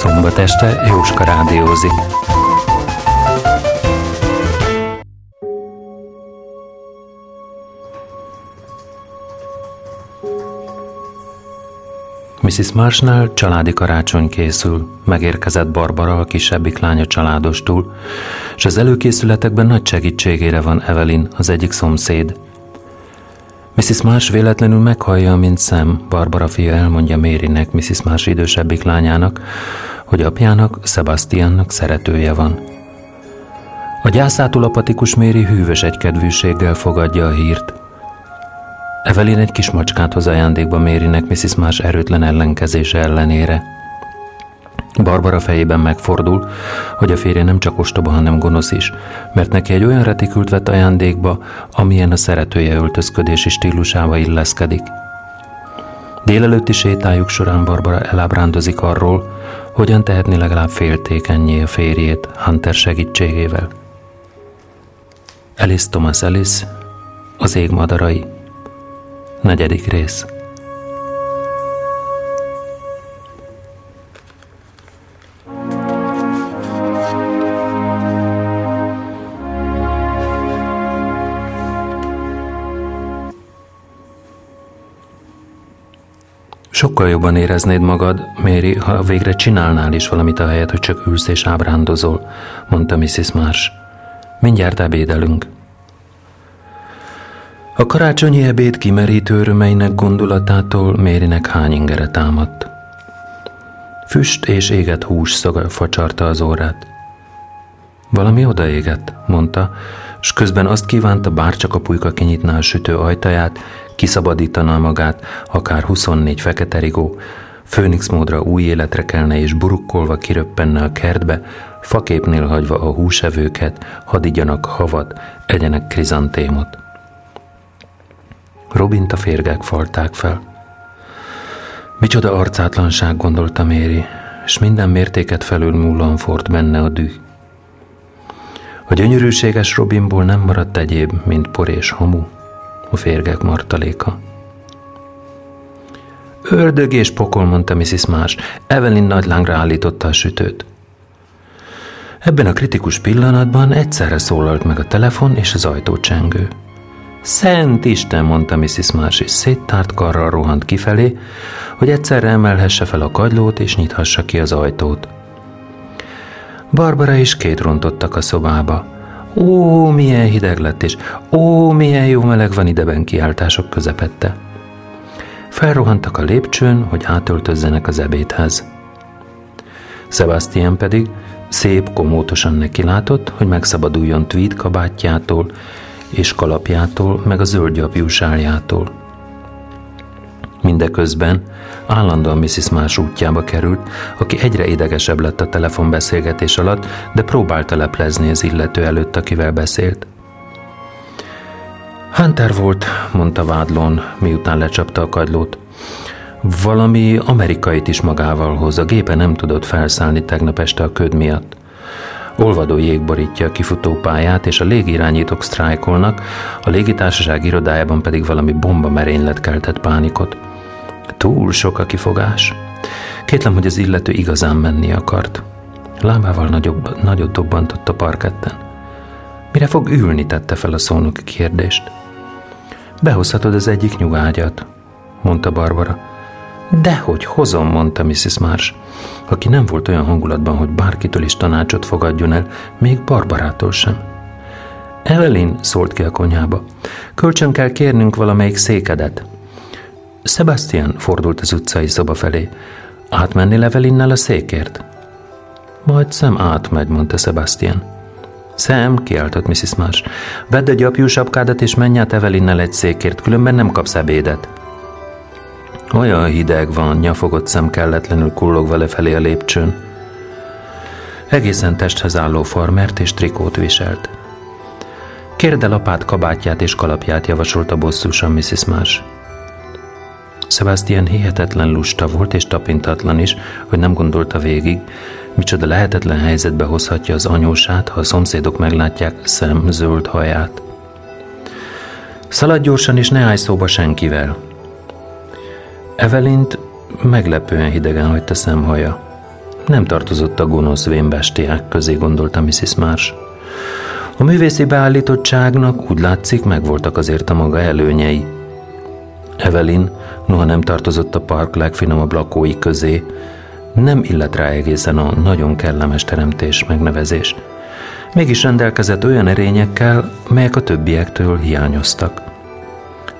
Szombat este Jóska rádiózik. Mrs. Marsnál családi karácsony készül. Megérkezett Barbara, a kisebbik lánya családostul, és az előkészületekben nagy segítségére van Evelyn, az egyik szomszéd. Mrs. Marsh véletlenül meghallja, mint szem, Barbara fia elmondja Marynek, Mrs. Marsh idősebbik lányának, hogy apjának, Sebastiannak szeretője van. A gyászától apatikus Méri hűvös egykedvűséggel fogadja a hírt. Evelyn egy kis macskát hoz ajándékba Mérinek Mrs. Marsh erőtlen ellenkezése ellenére. Barbara fejében megfordul, hogy a férje nem csak ostoba, hanem gonosz is, mert neki egy olyan retikült vett ajándékba, amilyen a szeretője öltözködési stílusába illeszkedik. Délelőtti sétájuk során Barbara elábrándozik arról, hogyan tehetni legalább féltékenyé a férjét Hunter segítségével. Alice Thomas Alice, az ég madarai, negyedik rész. Sokkal jobban éreznéd magad, Méri, ha végre csinálnál is valamit a helyet, hogy csak ülsz és ábrándozol, mondta Mrs. Marsh. Mindjárt ebédelünk. A karácsonyi ebéd kimerítő örömeinek gondolatától Mérinek hány ingere támadt. Füst és éget hús szaga facsarta az órát. Valami odaégett, mondta, s közben azt kívánta, bárcsak a pulyka kinyitná a sütő ajtaját, kiszabadítaná magát, akár 24 fekete rigó, főnix módra új életre kelne és burukkolva kiröppenne a kertbe, faképnél hagyva a húsevőket, hadigyanak havat, egyenek krizantémot. Robint a férgek falták fel. Micsoda arcátlanság, gondolta Méri, és minden mértéket felül múlóan fort benne a düh. A gyönyörűséges Robinból nem maradt egyéb, mint por és hamu, a férgek martaléka. Ördög és pokol, mondta Mrs. Más. Evelyn nagy lángra állította a sütőt. Ebben a kritikus pillanatban egyszerre szólalt meg a telefon és az ajtócsengő. Szent Isten, mondta Mrs. Marsh, és széttárt karral rohant kifelé, hogy egyszerre emelhesse fel a kagylót és nyithassa ki az ajtót. Barbara is két rontottak a szobába. Ó, milyen hideg lett, és ó, milyen jó meleg van ideben kiáltások közepette. Felrohantak a lépcsőn, hogy átöltözzenek az ebédhez. Sebastian pedig szép, komótosan nekilátott, hogy megszabaduljon tweed kabátjától, és kalapjától, meg a zöld sáljától. Mindeközben állandóan Mrs. Más útjába került, aki egyre idegesebb lett a telefonbeszélgetés alatt, de próbálta leplezni az illető előtt, akivel beszélt. Hunter volt, mondta vádlón, miután lecsapta a kagylót. Valami amerikait is magával hoz, a gépe nem tudott felszállni tegnap este a köd miatt. Olvadó jég borítja a kifutó pályát, és a légirányítók sztrájkolnak, a légitársaság irodájában pedig valami bomba merénylet keltett pánikot. Túl sok a kifogás. Kétlem, hogy az illető igazán menni akart. Lábával nagyobb, nagyot dobbantott a parketten. Mire fog ülni, tette fel a szónok kérdést. Behozhatod az egyik nyugágyat, mondta Barbara. Dehogy hozom, mondta Mrs. Marsh, aki nem volt olyan hangulatban, hogy bárkitől is tanácsot fogadjon el, még Barbarától sem. Evelyn szólt ki a konyhába. Kölcsön kell kérnünk valamelyik székedet. Sebastian fordult az utcai szoba felé. Átmenni Levelinnel a székért? Majd szem átmegy, mondta Sebastian. Szem, kiáltott Mrs. Marsh. Vedd a gyapjú sapkádat és menj át Evelinnel egy székért, különben nem kapsz ebédet. Olyan hideg van, nyafogott szem kelletlenül kullogva lefelé a lépcsőn. Egészen testhez álló farmert és trikót viselt. Kérde lapát, kabátját és kalapját javasolta bosszúsan Mrs. Marsh. Sebastian hihetetlen lusta volt és tapintatlan is, hogy nem gondolta végig, micsoda lehetetlen helyzetbe hozhatja az anyósát, ha a szomszédok meglátják szem zöld haját. Szaladj gyorsan és ne állj szóba senkivel, Evelint meglepően hidegen hagyta szemhaja. Nem tartozott a gonosz vénbestiák közé, gondolta Mrs. Marsh. A művészi beállítottságnak úgy látszik megvoltak azért a maga előnyei. Evelyn, noha nem tartozott a park legfinomabb lakói közé, nem illet rá egészen a nagyon kellemes teremtés megnevezés. Mégis rendelkezett olyan erényekkel, melyek a többiektől hiányoztak.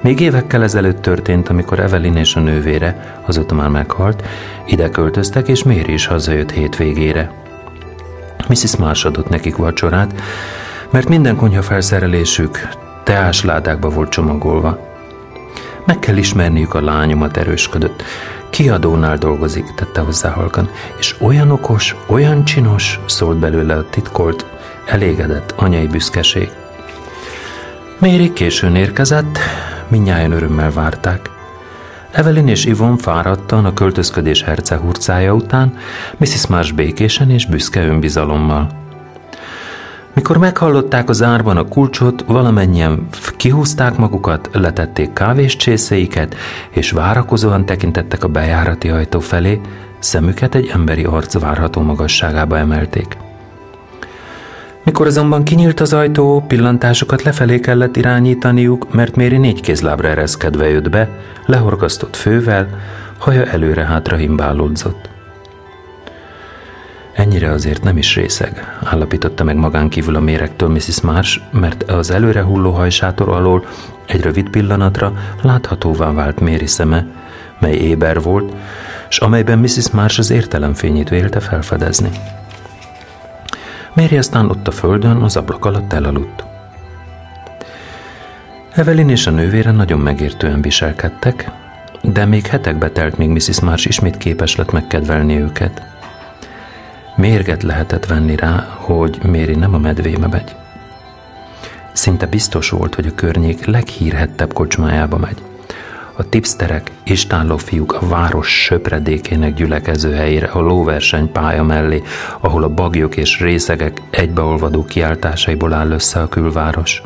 Még évekkel ezelőtt történt, amikor Evelyn és a nővére, azóta már meghalt, ide költöztek, és Méri is hazajött hétvégére. Mrs. Marsh adott nekik vacsorát, mert minden konyha felszerelésük teásládákba volt csomagolva. Meg kell ismerniük a lányomat, erősködött. Kiadónál dolgozik, tette hozzá halkan, és olyan okos, olyan csinos, szólt belőle a titkolt, elégedett anyai büszkeség. Méri későn érkezett, minnyáján örömmel várták. Evelyn és Ivon fáradtan a költözködés hercehurcája után, Mrs. Marsh békésen és büszke önbizalommal. Mikor meghallották az árban a kulcsot, valamennyien kihúzták magukat, letették kávés csészeiket, és várakozóan tekintettek a bejárati ajtó felé, szemüket egy emberi arc várható magasságába emelték. Mikor azonban kinyílt az ajtó, pillantásokat lefelé kellett irányítaniuk, mert Méri négy kézlábra ereszkedve jött be, lehorgasztott fővel, haja előre-hátra himbálódzott. Ennyire azért nem is részeg, állapította meg magán kívül a méregtől Mrs. Marsh, mert az előre hulló hajsátor alól egy rövid pillanatra láthatóvá vált Méri szeme, mely éber volt, és amelyben Mrs. Marsh az értelemfényét vélte felfedezni. Méri aztán ott a földön, az ablak alatt elaludt. Evelyn és a nővére nagyon megértően viselkedtek, de még hetekbe telt, míg Mrs. Marsh ismét képes lett megkedvelni őket. Mérget lehetett venni rá, hogy Méri nem a medvébe megy. Szinte biztos volt, hogy a környék leghírhettebb kocsmájába megy. A tipsterek, istálló fiúk a város söpredékének gyülekező helyére, a lóverseny pálya mellé, ahol a bagyok és részegek egybeolvadó kiáltásaiból áll össze a külváros.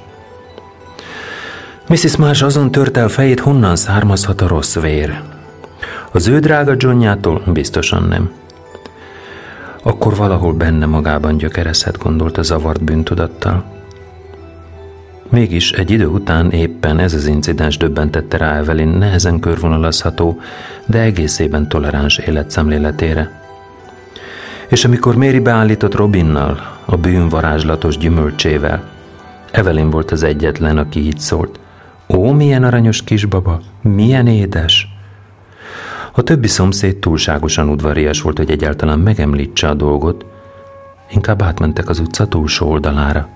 Mrs. Marsh azon törte a fejét, honnan származhat a rossz vér. Az ő drága Johnnyától biztosan nem. Akkor valahol benne magában gyökerezhet, gondolt a zavart bűntudattal. Mégis egy idő után éppen ez az incidens döbbentette rá Evelyn nehezen körvonalazható, de egészében toleráns életszemléletére. És amikor Méri beállított Robinnal, a bűn varázslatos gyümölcsével, Evelyn volt az egyetlen, aki így szólt. Ó, milyen aranyos kisbaba, milyen édes! A többi szomszéd túlságosan udvarias volt, hogy egyáltalán megemlítse a dolgot, inkább átmentek az utca túlsó oldalára.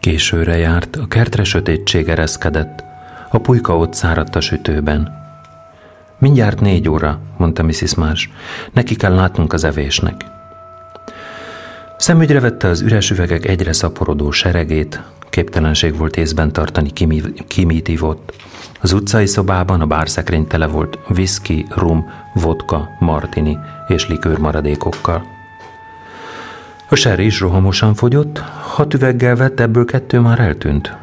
Későre járt, a kertre sötétség ereszkedett, a pulyka ott száradt a sütőben. Mindjárt négy óra, mondta Mrs. Marsh. Neki kell látnunk az evésnek. Szemügyre vette az üres üvegek egyre szaporodó seregét, képtelenség volt észben tartani, ki, ki mit ivott. Az utcai szobában a bárszekrény tele volt whisky, rum, vodka, martini és likőr maradékokkal. A sherry is rohamosan fogyott, hat üveggel vett, ebből kettő már eltűnt.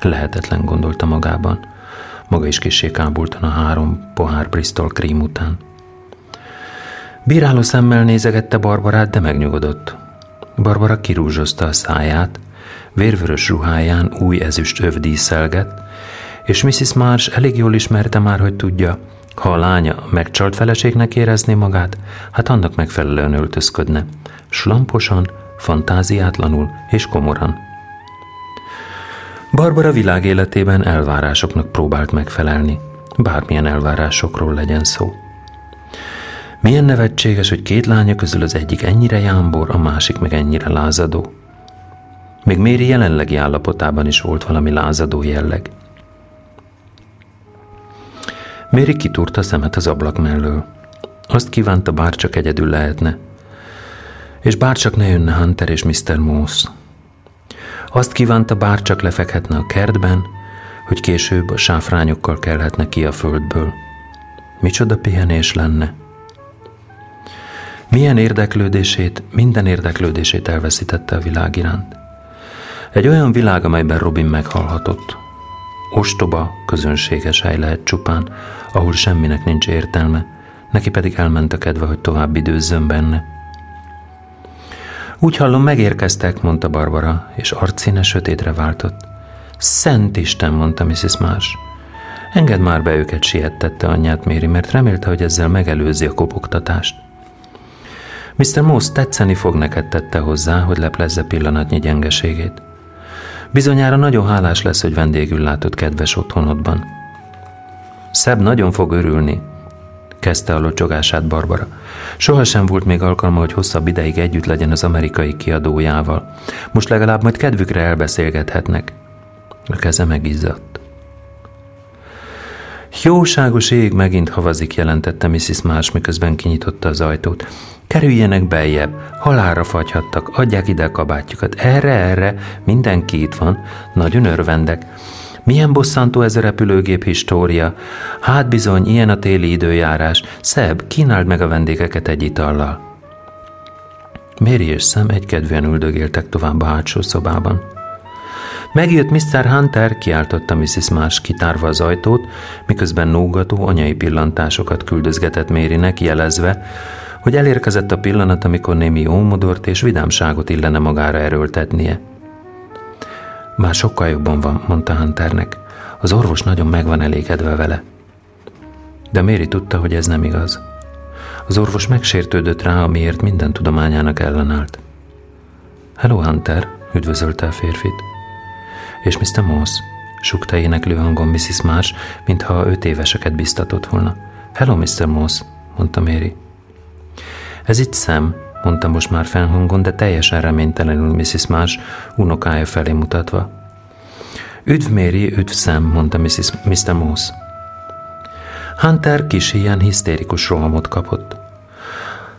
Lehetetlen gondolta magában. Maga is kissé a három pohár Bristol krím után. Bíráló szemmel nézegette Barbarát, de megnyugodott. Barbara kirúzsozta a száját, vérvörös ruháján új ezüst öv és Mrs. Marsh elég jól ismerte már, hogy tudja, ha a lánya megcsalt feleségnek érezné magát, hát annak megfelelően öltözködne, slamposan, fantáziátlanul és komoran. Barbara világ életében elvárásoknak próbált megfelelni, bármilyen elvárásokról legyen szó. Milyen nevetséges, hogy két lánya közül az egyik ennyire jámbor, a másik meg ennyire lázadó. Még Méri jelenlegi állapotában is volt valami lázadó jelleg. Méri kitúrta szemet az ablak mellől. Azt kívánta, bárcsak egyedül lehetne. És bárcsak ne jönne Hunter és Mr. Moss. Azt kívánta, bár csak lefekhetne a kertben, hogy később a sáfrányokkal kelhetne ki a földből. Micsoda pihenés lenne. Milyen érdeklődését, minden érdeklődését elveszítette a világ iránt. Egy olyan világ, amelyben Robin meghalhatott. Ostoba, közönséges hely lehet csupán, ahol semminek nincs értelme, neki pedig elment a kedve, hogy tovább időzzön benne. Úgy hallom, megérkeztek, mondta Barbara, és arcszíne sötétre váltott. Szent Isten, mondta Mrs. Marsh. Engedd már be őket, siettette anyját Méri, mert remélte, hogy ezzel megelőzi a kopogtatást. Mr. Moss tetszeni fog neked, tette hozzá, hogy leplezze pillanatnyi gyengeségét. Bizonyára nagyon hálás lesz, hogy vendégül látott kedves otthonodban. Szebb nagyon fog örülni, kezdte a locsogását Barbara. Sohasem volt még alkalma, hogy hosszabb ideig együtt legyen az amerikai kiadójával. Most legalább majd kedvükre elbeszélgethetnek. A keze megizzadt. Jóságos ég megint havazik, jelentette Mrs. Marsh, miközben kinyitotta az ajtót. Kerüljenek beljebb, halálra fagyhattak, adják ide a kabátjukat. Erre, erre, mindenki itt van, nagyon örvendek. Milyen bosszantó ez a repülőgép história. Hát bizony, ilyen a téli időjárás. Szebb, kínáld meg a vendégeket egy itallal. Mary és Sam egykedvűen üldögéltek tovább a hátsó szobában. Megjött Mr. Hunter, kiáltotta Mrs. Marsh kitárva az ajtót, miközben nógató anyai pillantásokat küldözgetett Mérinek, jelezve, hogy elérkezett a pillanat, amikor némi ómodort és vidámságot illene magára erőltetnie. Már sokkal jobban van, mondta Hunternek. Az orvos nagyon meg van elégedve vele. De Méri tudta, hogy ez nem igaz. Az orvos megsértődött rá, amiért minden tudományának ellenállt. Hello, Hunter, üdvözölte a férfit. És Mr. Moss, sukta éneklő hangon Mrs. Marsh, mintha öt éveseket biztatott volna. Hello, Mr. Moss, mondta Mary. Ez itt szem, mondta most már fennhangon, de teljesen reménytelenül Mrs. Marsh unokája felé mutatva. Üdv Mary, üdv Sam, mondta Mrs. Mr. Moss. Hunter kis ilyen hisztérikus rohamot kapott.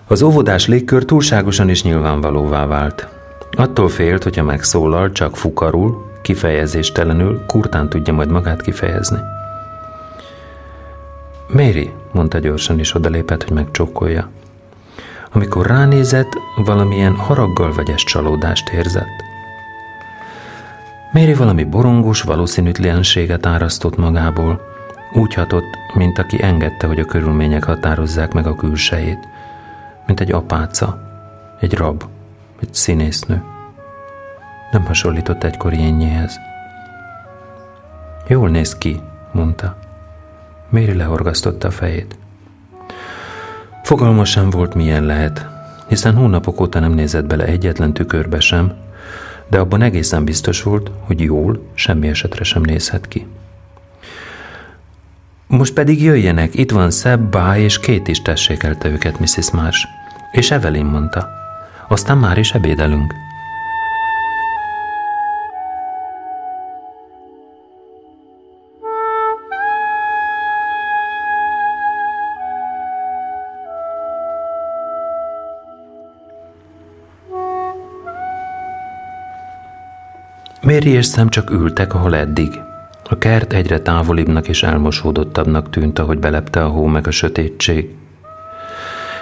Az óvodás légkör túlságosan is nyilvánvalóvá vált. Attól félt, hogyha megszólal, csak fukarul, kifejezéstelenül, kurtán tudja majd magát kifejezni. Mary, mondta gyorsan, és odalépett, hogy megcsókolja. Amikor ránézett, valamilyen haraggal vegyes csalódást érzett. Méri valami borongos valószínűtlenséget árasztott magából, úgy hatott, mint aki engedte, hogy a körülmények határozzák meg a külsejét, mint egy apáca, egy rab, egy színésznő. Nem hasonlított egykori énjéhez. Jól néz ki, mondta. Méri lehorgasztotta a fejét. Fogalma sem volt, milyen lehet, hiszen hónapok óta nem nézett bele egyetlen tükörbe sem, de abban egészen biztos volt, hogy jól, semmi esetre sem nézhet ki. Most pedig jöjjenek, itt van Szebb, Bá és két is tessékelte őket Mrs. Marsh. És Evelyn mondta. Aztán már is ebédelünk. Mary és szem csak ültek, ahol eddig. A kert egyre távolibbnak és elmosódottabbnak tűnt, ahogy belepte a hó meg a sötétség.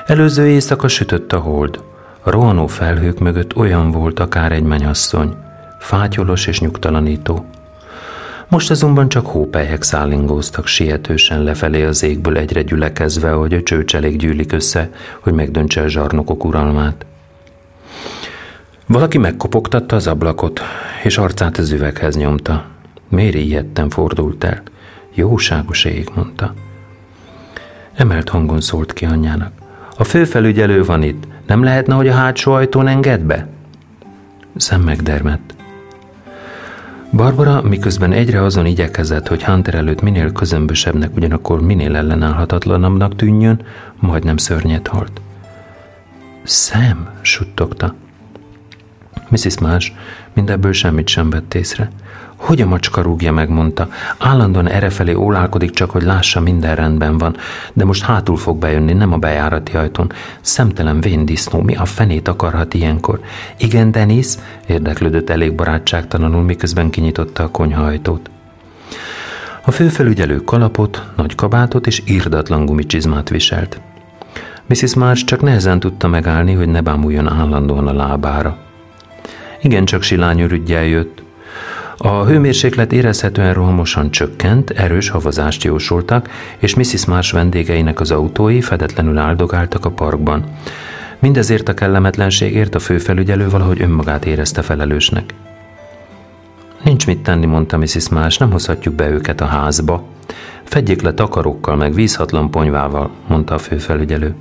Előző éjszaka sütött a hold. A rohanó felhők mögött olyan volt akár egy menyasszony, fátyolos és nyugtalanító. Most azonban csak hópelyhek szállingóztak sietősen lefelé az égből egyre gyülekezve, hogy a csőcselék gyűlik össze, hogy megdöntse a zsarnokok uralmát. Valaki megkopogtatta az ablakot, és arcát az üveghez nyomta. Méri ilyetten fordult el. Jóságos ég, mondta. Emelt hangon szólt ki anyjának. A főfelügyelő van itt. Nem lehetne, hogy a hátsó ajtón enged be? Szem megdermett. Barbara miközben egyre azon igyekezett, hogy Hunter előtt minél közömbösebbnek, ugyanakkor minél ellenállhatatlanabbnak tűnjön, majdnem szörnyet halt. Szem, suttogta. Mrs. Marsh mindebből semmit sem vett észre. Hogy a macska rúgja meg, mondta. Állandóan errefelé ólálkodik csak, hogy lássa, minden rendben van. De most hátul fog bejönni, nem a bejárati ajtón. Szemtelen véndisznó, mi a fenét akarhat ilyenkor? Igen, Denis? érdeklődött elég barátságtalanul, miközben kinyitotta a konyha ajtót. A főfelügyelő kalapot, nagy kabátot és írdatlan gumicsizmát viselt. Mrs. March csak nehezen tudta megállni, hogy ne bámuljon állandóan a lábára. Igen, csak silányörügyel jött. A hőmérséklet érezhetően rohamosan csökkent, erős havazást jósoltak, és Mrs. Marsh vendégeinek az autói fedetlenül áldogáltak a parkban. Mindezért a kellemetlenségért a főfelügyelő valahogy önmagát érezte felelősnek. Nincs mit tenni, mondta Mrs. Marsh, nem hozhatjuk be őket a házba. Fedjék le takarókkal, meg vízhatlan ponyvával, mondta a főfelügyelő.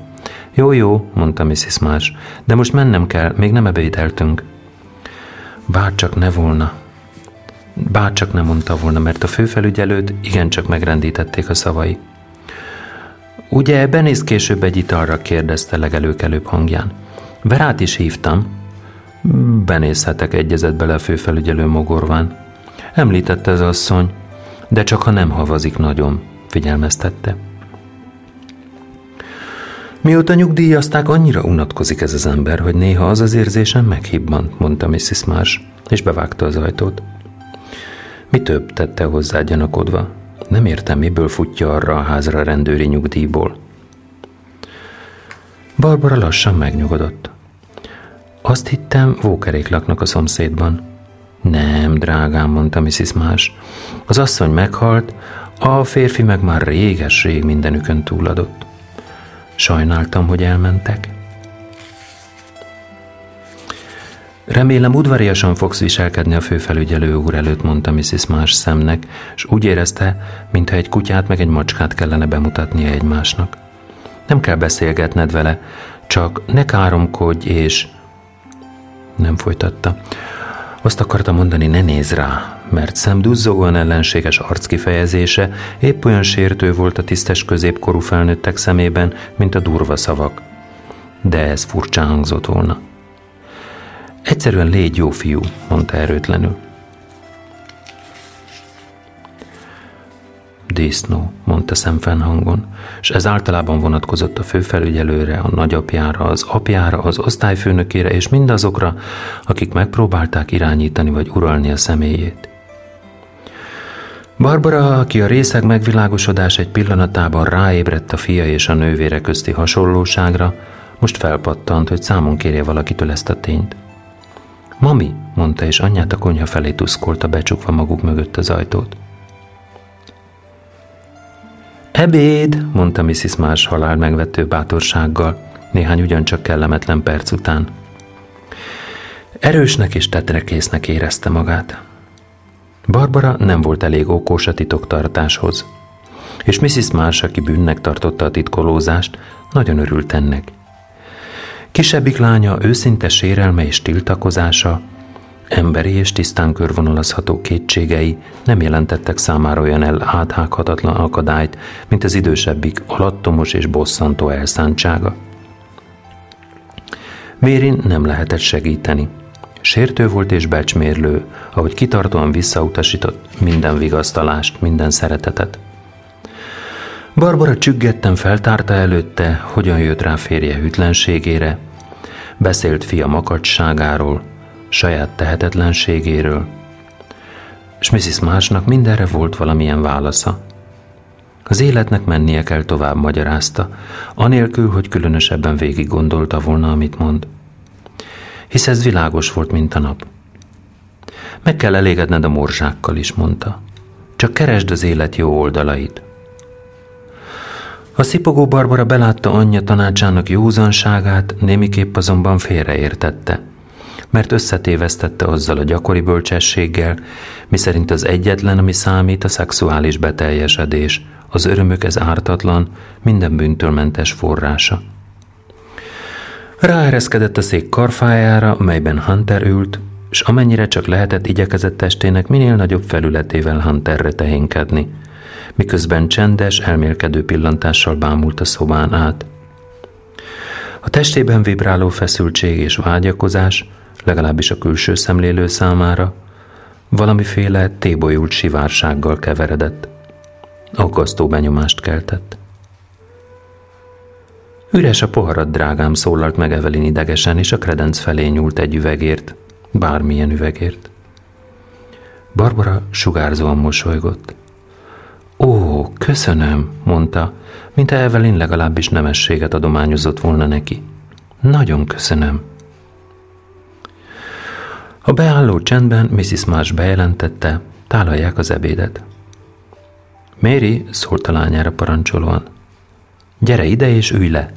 Jó, jó, mondta Mrs. Marsh, de most mennem kell, még nem ebédeltünk. Bárcsak ne volna. Bárcsak nem mondta volna, mert a főfelügyelőt igencsak megrendítették a szavai. Ugye benéz később egy italra, kérdezte legelőkelőbb hangján. Verát is hívtam. Benézhetek, egyezett bele a főfelügyelő mogorván. Említette az asszony, de csak ha nem havazik nagyon, figyelmeztette. Mióta nyugdíjazták, annyira unatkozik ez az ember, hogy néha az az érzésem meghibban, mondta Mrs. Marsh, és bevágta az ajtót. Mi több tette hozzá gyanakodva? Nem értem, miből futja arra a házra rendőri nyugdíjból. Barbara lassan megnyugodott. Azt hittem, vókerék laknak a szomszédban. Nem, drágám, mondta Mrs. Marsh. Az asszony meghalt, a férfi meg már réges-rég mindenükön túladott. Sajnáltam, hogy elmentek. Remélem udvariasan fogsz viselkedni a főfelügyelő úr előtt, mondta Mrs. Marsh szemnek, és úgy érezte, mintha egy kutyát meg egy macskát kellene bemutatnia egymásnak. Nem kell beszélgetned vele, csak ne káromkodj, és... Nem folytatta. Azt akarta mondani, ne néz rá, mert szem ellenséges arckifejezése épp olyan sértő volt a tisztes középkorú felnőttek szemében, mint a durva szavak. De ez furcsán hangzott volna. Egyszerűen légy jó fiú, mondta erőtlenül. Disznó, mondta szemfennhangon, és ez általában vonatkozott a főfelügyelőre, a nagyapjára, az apjára, az osztályfőnökére és mindazokra, akik megpróbálták irányítani vagy uralni a személyét. Barbara, aki a részeg megvilágosodás egy pillanatában ráébredt a fia és a nővére közti hasonlóságra, most felpattant, hogy számon kérje valakitől ezt a tényt. Mami, mondta, és anyját a konyha felé tuszkolta, becsukva maguk mögött az ajtót. Ebéd, mondta Mrs. Marsh halál megvető bátorsággal, néhány ugyancsak kellemetlen perc után. Erősnek és tetrekésznek érezte magát. Barbara nem volt elég okos a titoktartáshoz, és Mrs. Marsh, aki bűnnek tartotta a titkolózást, nagyon örült ennek. Kisebbik lánya őszinte sérelme és tiltakozása, emberi és tisztán körvonalazható kétségei nem jelentettek számára olyan eláthághatatlan akadályt, mint az idősebbik alattomos és bosszantó elszántsága. Mérin nem lehetett segíteni. Sértő volt és becsmérlő, ahogy kitartóan visszautasított minden vigasztalást, minden szeretetet. Barbara csüggetten feltárta előtte, hogyan jött rá férje hűtlenségére, beszélt fia makacságáról, saját tehetetlenségéről, és Mrs. Másnak mindenre volt valamilyen válasza. Az életnek mennie kell tovább, magyarázta, anélkül, hogy különösebben végig gondolta volna, amit mond. Hisz ez világos volt, mint a nap. Meg kell elégedned a morzsákkal is, mondta. Csak keresd az élet jó oldalait. A szipogó Barbara belátta anyja tanácsának józanságát, némiképp azonban félreértette, mert összetévesztette azzal a gyakori bölcsességgel, miszerint az egyetlen, ami számít, a szexuális beteljesedés, az örömök ez ártatlan, minden bűntől mentes forrása. Ráereszkedett a szék karfájára, melyben Hunter ült, és amennyire csak lehetett igyekezett testének minél nagyobb felületével Hunterre tehénkedni – miközben csendes, elmélkedő pillantással bámult a szobán át. A testében vibráló feszültség és vágyakozás, legalábbis a külső szemlélő számára, valamiféle tébolyult sivársággal keveredett. Aggasztó benyomást keltett. Üres a poharat, drágám, szólalt meg Evelyn idegesen, és a kredenc felé nyúlt egy üvegért, bármilyen üvegért. Barbara sugárzóan mosolygott. Köszönöm, mondta, mint Evelyn legalábbis nemességet adományozott volna neki. Nagyon köszönöm. A beálló csendben Mrs. Marsh bejelentette, tálalják az ebédet. Mary szólt a lányára parancsolóan. Gyere ide és ülj le!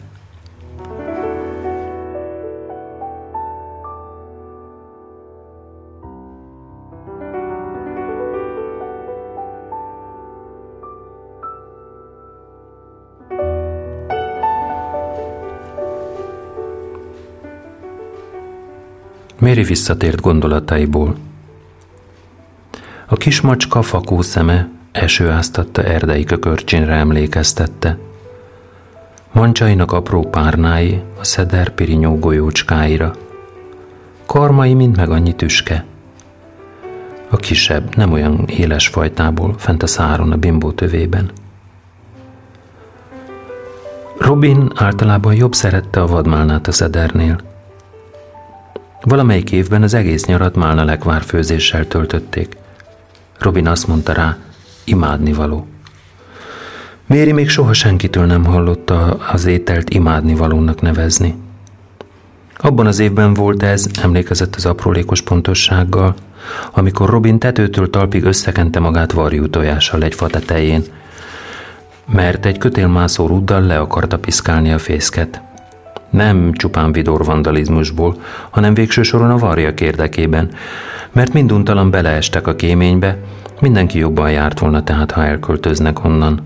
Méri visszatért gondolataiból. A kis macska fakó szeme eső áztatta erdei kökörcsinre emlékeztette. Mancsainak apró párnái a szeder pirinyó golyócskáira. Karmai mind meg annyi tüske. A kisebb, nem olyan éles fajtából, fent a száron a bimbó tövében. Robin általában jobb szerette a vadmálnát a szedernél – Valamelyik évben az egész nyarat málna lekvár főzéssel töltötték. Robin azt mondta rá, imádnivaló. Méri még soha senkitől nem hallotta az ételt imádnivalónak nevezni. Abban az évben volt ez, emlékezett az aprólékos pontossággal, amikor Robin tetőtől talpig összekente magát varjú tojással egy fa tetején, mert egy kötélmászó ruddal le akarta piszkálni a fészket. Nem csupán vidor vandalizmusból, hanem végső soron a varjak érdekében, mert minduntalan beleestek a kéménybe, mindenki jobban járt volna tehát, ha elköltöznek onnan.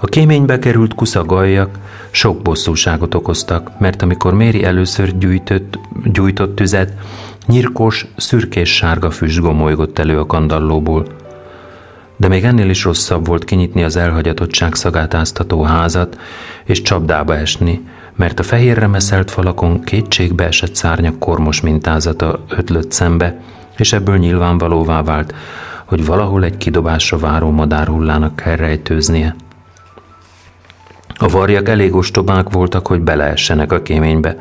A kéménybe került kuszagaljak sok bosszúságot okoztak, mert amikor Méri először gyújtott, gyújtott tüzet, nyirkos, szürkés-sárga füst gomolygott elő a kandallóból. De még ennél is rosszabb volt kinyitni az elhagyatottság szagát áztató házat, és csapdába esni, mert a fehérre meszelt falakon kétségbe esett szárnyak kormos mintázata ötlött szembe, és ebből nyilvánvalóvá vált, hogy valahol egy kidobásra váró madárhullának kell rejtőznie. A varjak elég ostobák voltak, hogy beleessenek a kéménybe.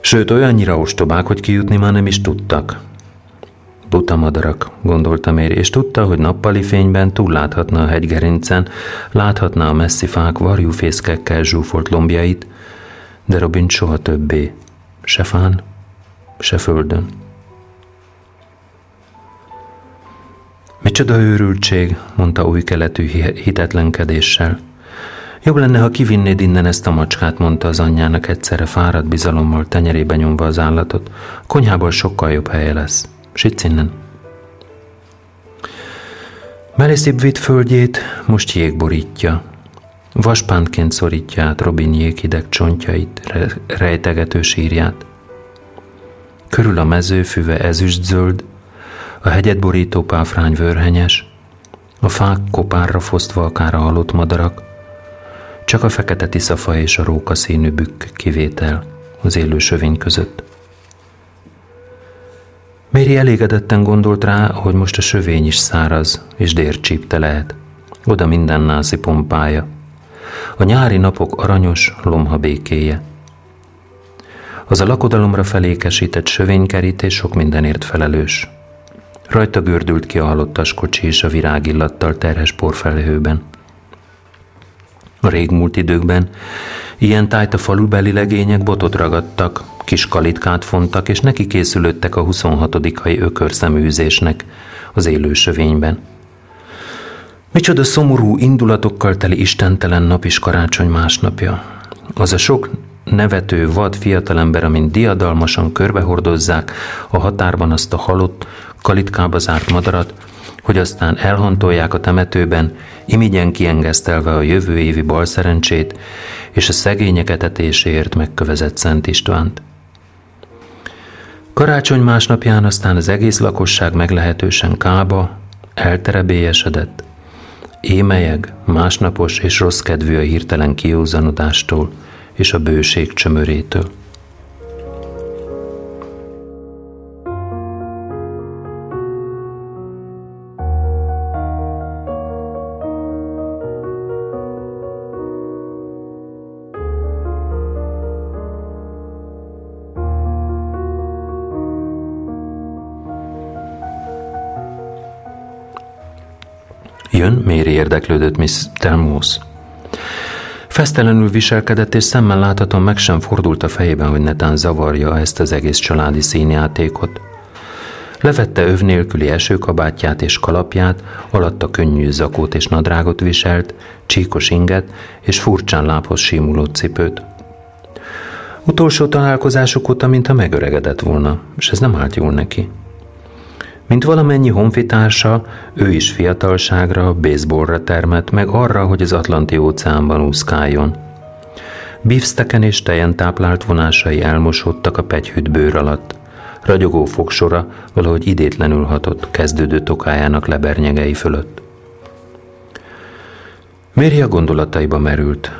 Sőt, olyannyira ostobák, hogy kijutni már nem is tudtak. Buta madarak, gondolta Méri, és tudta, hogy nappali fényben túlláthatna a hegygerincen, láthatná a messzi fák varjúfészkekkel zsúfolt lombjait, de Robin soha többé, se fán, se földön. Micsoda őrültség, mondta új keletű hitetlenkedéssel. Jobb lenne, ha kivinnéd innen ezt a macskát, mondta az anyjának egyszerre fáradt bizalommal tenyerébe nyomva az állatot. A konyhából sokkal jobb helye lesz. Sitz innen. Meliszibb földjét most jég borítja. Vaspántként szorítja át Robin jéghideg csontjait, rejtegető sírját. Körül a mezőfüve ezüstzöld, a hegyet borító páfrány vörhenyes, a fák kopárra fosztva akár a halott madarak, csak a fekete tiszafa és a róka színű bükk kivétel az élő sövény között. Méri elégedetten gondolt rá, hogy most a sövény is száraz, és dércsípte lehet. Oda minden nászi pompája. A nyári napok aranyos, lomha békéje. Az a lakodalomra felékesített sövénykerítés sok mindenért felelős. Rajta gördült ki a halottas kocsi és a virágillattal terhes porfelhőben. A régmúlt időkben ilyen tájt a falubeli legények botot ragadtak, kis kalitkát fontak, és neki készülöttek a 26. hai ökörszeműzésnek az élősövényben. Micsoda szomorú indulatokkal teli istentelen nap is karácsony másnapja. Az a sok nevető vad fiatalember, amint diadalmasan körbehordozzák a határban azt a halott, kalitkába zárt madarat, hogy aztán elhantolják a temetőben, imigyen kiengesztelve a jövő évi balszerencsét és a szegények etetéséért megkövezett Szent Istvánt. Karácsony másnapján aztán az egész lakosság meglehetősen kába, elterebélyesedett, émelyeg, másnapos és rossz kedvű a hirtelen kiúzanodástól és a bőség csömörétől. Jön, Méri érdeklődött Mr. Moss. Fesztelenül viselkedett, és szemmel láthatóan meg sem fordult a fejében, hogy netán zavarja ezt az egész családi színjátékot. Levette öv nélküli esőkabátját és kalapját, alatta könnyű zakót és nadrágot viselt, csíkos inget és furcsán lábhoz simuló cipőt. Utolsó találkozásuk óta, mintha megöregedett volna, és ez nem állt jól neki. Mint valamennyi honfitársa, ő is fiatalságra, baseballra termett, meg arra, hogy az Atlanti óceánban úszkáljon. Beefsteken és tejen táplált vonásai elmosódtak a pegyhűt bőr alatt. Ragyogó fogsora valahogy idétlenül hatott kezdődő tokájának lebernyegei fölött. Méri a gondolataiba merült.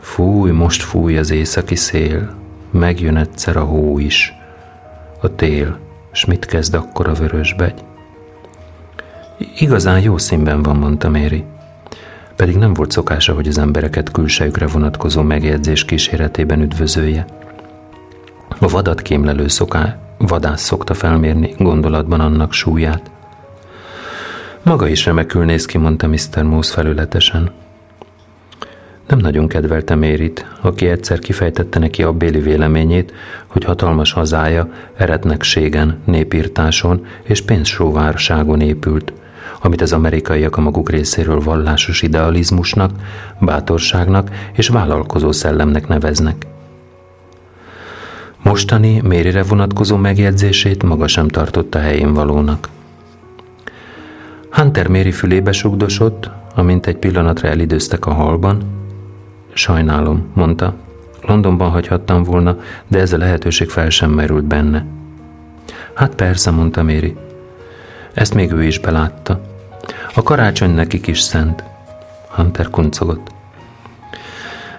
Fúj, most fúj az északi szél, megjön egyszer a hó is. A tél, s mit kezd akkor a vörösbegy? Igazán jó színben van, mondta Méri. Pedig nem volt szokása, hogy az embereket külsejükre vonatkozó megjegyzés kíséretében üdvözölje. A vadat kémlelő szoká, vadász szokta felmérni gondolatban annak súlyát. Maga is remekül néz ki, mondta Mr. Moose felületesen. Nem nagyon kedvelte Mérit, aki egyszer kifejtette neki a béli véleményét, hogy hatalmas hazája eretnekségen, népírtáson és pénzsóvárságon épült, amit az amerikaiak a maguk részéről vallásos idealizmusnak, bátorságnak és vállalkozó szellemnek neveznek. Mostani Mérire vonatkozó megjegyzését maga sem tartotta helyén valónak. Hunter Méri fülébe sugdosott, amint egy pillanatra elidőztek a halban, Sajnálom, mondta. Londonban hagyhattam volna, de ez a lehetőség fel sem merült benne. Hát persze, mondta Méri. Ezt még ő is belátta. A karácsony nekik is szent. Hunter kuncogott.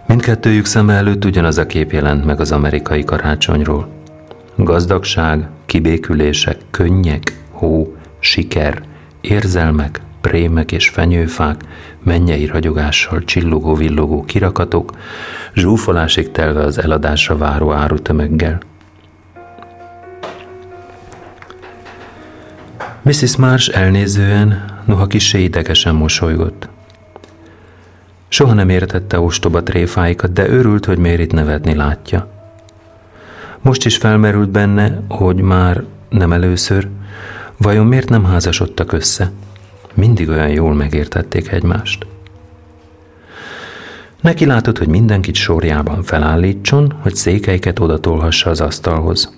Mindkettőjük szeme előtt ugyanaz a kép jelent meg az amerikai karácsonyról. Gazdagság, kibékülések, könnyek, hó, siker, érzelmek, prémek és fenyőfák, mennyei ragyogással csillogó-villogó kirakatok, zsúfolásig telve az eladásra váró árutömeggel. Mrs. Marsh elnézően, noha kisé idegesen mosolygott. Soha nem értette ostoba tréfáikat, de örült, hogy Mérit nevetni látja. Most is felmerült benne, hogy már nem először, vajon miért nem házasodtak össze? Mindig olyan jól megértették egymást. Neki látott, hogy mindenkit sorjában felállítson, hogy székeiket odatolhassa az asztalhoz.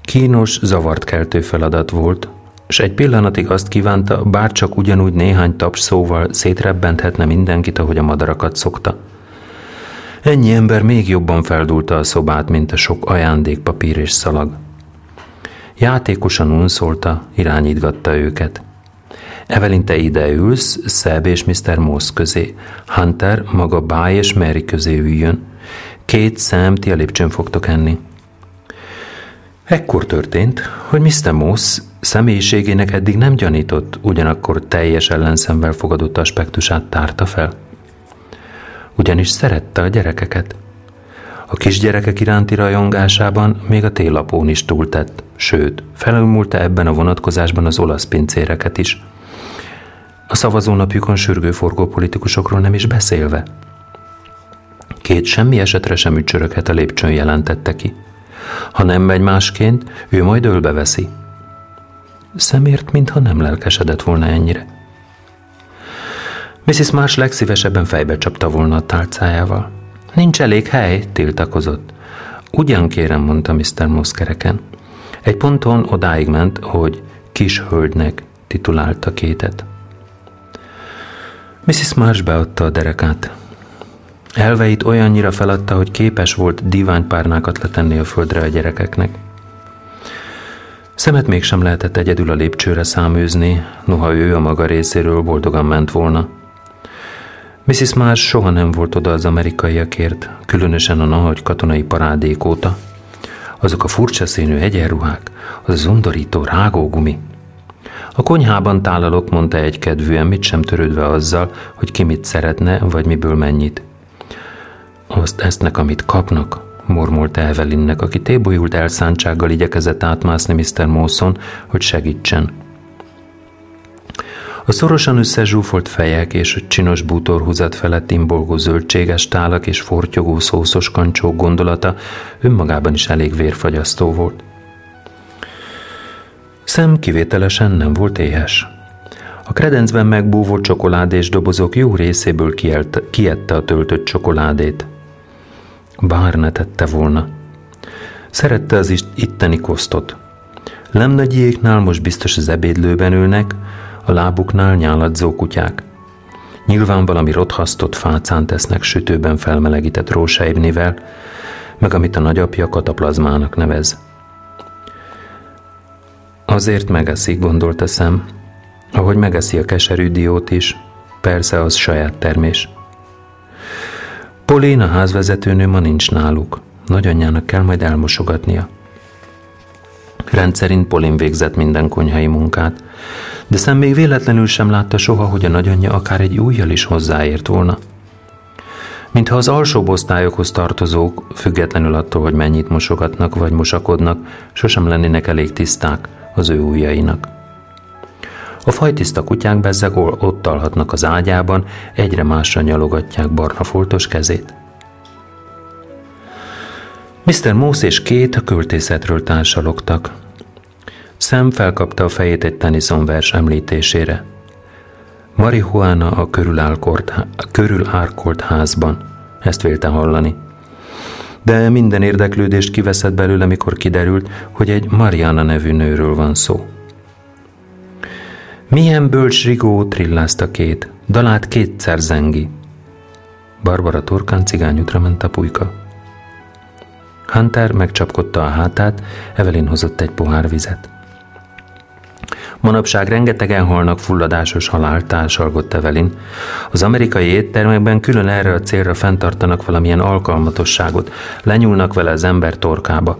Kínos, zavart keltő feladat volt, és egy pillanatig azt kívánta, bár csak ugyanúgy néhány taps szóval szétrebbenthetne mindenkit, ahogy a madarakat szokta. Ennyi ember még jobban feldulta a szobát, mint a sok ajándékpapír és szalag. Játékosan unszolta, irányítgatta őket – Evelyn, te ide ülsz, Szeb és Mr. Moss közé. Hunter maga Báj és Mary közé üljön. Két szem, ti a lépcsőn fogtok enni. Ekkor történt, hogy Mr. Moss személyiségének eddig nem gyanított, ugyanakkor teljes ellenszemvel fogadott aspektusát tárta fel. Ugyanis szerette a gyerekeket. A kisgyerekek iránti rajongásában még a télapón is túltett, sőt, felülmúlta ebben a vonatkozásban az olasz pincéreket is – a szavazónapjukon sürgőforgó politikusokról nem is beszélve. Két semmi esetre sem ücsöröghet a lépcsőn jelentette ki. Ha nem megy másként, ő majd ölbe veszi. Szemért, mintha nem lelkesedett volna ennyire. Mrs. Marsh legszívesebben fejbe csapta volna a tálcájával. Nincs elég hely, tiltakozott. Ugyan kérem, mondta Mr. Moszkereken. Egy ponton odáig ment, hogy kis hölgynek titulálta kétet. Mrs. Marsh beadta a derekát. Elveit olyannyira feladta, hogy képes volt diványpárnákat letenni a földre a gyerekeknek. Szemet mégsem lehetett egyedül a lépcsőre száműzni, noha ő a maga részéről boldogan ment volna. Mrs. Marsh soha nem volt oda az amerikaiakért, különösen a nagy katonai parádék óta. Azok a furcsa színű egyenruhák, az az undorító rágógumi, a konyhában tálalok, mondta egy kedvűen, mit sem törődve azzal, hogy ki mit szeretne, vagy miből mennyit. Azt esznek, amit kapnak, mormolta Evelynnek, aki tébolyult elszántsággal igyekezett átmászni Mr. Mawson, hogy segítsen. A szorosan összezsúfolt fejek és a csinos bútorhúzat felett imbolgó zöldséges tálak és fortyogó szószos kancsók gondolata önmagában is elég vérfagyasztó volt. Szem kivételesen nem volt éhes. A kredencben megbúvó csokoládés dobozok jó részéből kielt, kiette a töltött csokoládét. Bár ne tette volna. Szerette az itteni kosztot. Lemnagyiéknál most biztos az ebédlőben ülnek, a lábuknál nyáladzó kutyák. Nyilván valami rothasztott fácán tesznek sütőben felmelegített rósaibnivel, meg amit a nagyapja kataplazmának nevez. Azért megeszik, gondolta szem, ahogy megeszi a keserű diót is, persze az saját termés. Polén a házvezetőnő ma nincs náluk, nagyanyjának kell majd elmosogatnia. Rendszerint Polin végzett minden konyhai munkát, de szem még véletlenül sem látta soha, hogy a nagyanyja akár egy újjal is hozzáért volna. Mintha az alsó osztályokhoz tartozók, függetlenül attól, hogy mennyit mosogatnak vagy mosakodnak, sosem lennének elég tiszták az ő ujjainak. A fajtiszta kutyák bezzeg ott alhatnak az ágyában, egyre másra nyalogatják barna foltos kezét. Mr. Moss és két a költészetről társalogtak. Sam felkapta a fejét egy Tennyson vers említésére. Marihuana a körül árkolt házban. Ezt vélte hallani. De minden érdeklődést kiveszett belőle, mikor kiderült, hogy egy Mariana nevű nőről van szó. Milyen bölcs rigó trillázta két, dalát kétszer zengi. Barbara torkán cigányútra ment a pulyka. Hunter megcsapkodta a hátát, Evelyn hozott egy pohár vizet. Manapság rengetegen halnak fulladásos halált, társalgott Evelyn. Az amerikai éttermekben külön erre a célra fenntartanak valamilyen alkalmatosságot, lenyúlnak vele az ember torkába.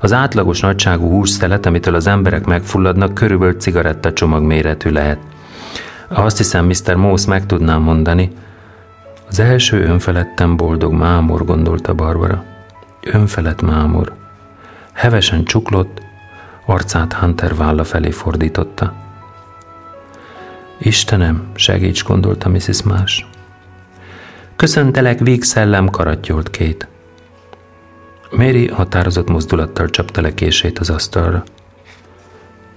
Az átlagos nagyságú hússzelet, amitől az emberek megfulladnak, körülbelül cigarettacsomag méretű lehet. Azt hiszem, Mr. Moss meg tudnám mondani. Az első önfeledten boldog mámor, gondolta Barbara. Önfelett mámor. Hevesen csuklott, arcát Hunter válla felé fordította. Istenem, segíts, gondolta Mrs. Más. Köszöntelek, végszellem, karatjolt két. Mary határozott mozdulattal csapta le kését az asztalra.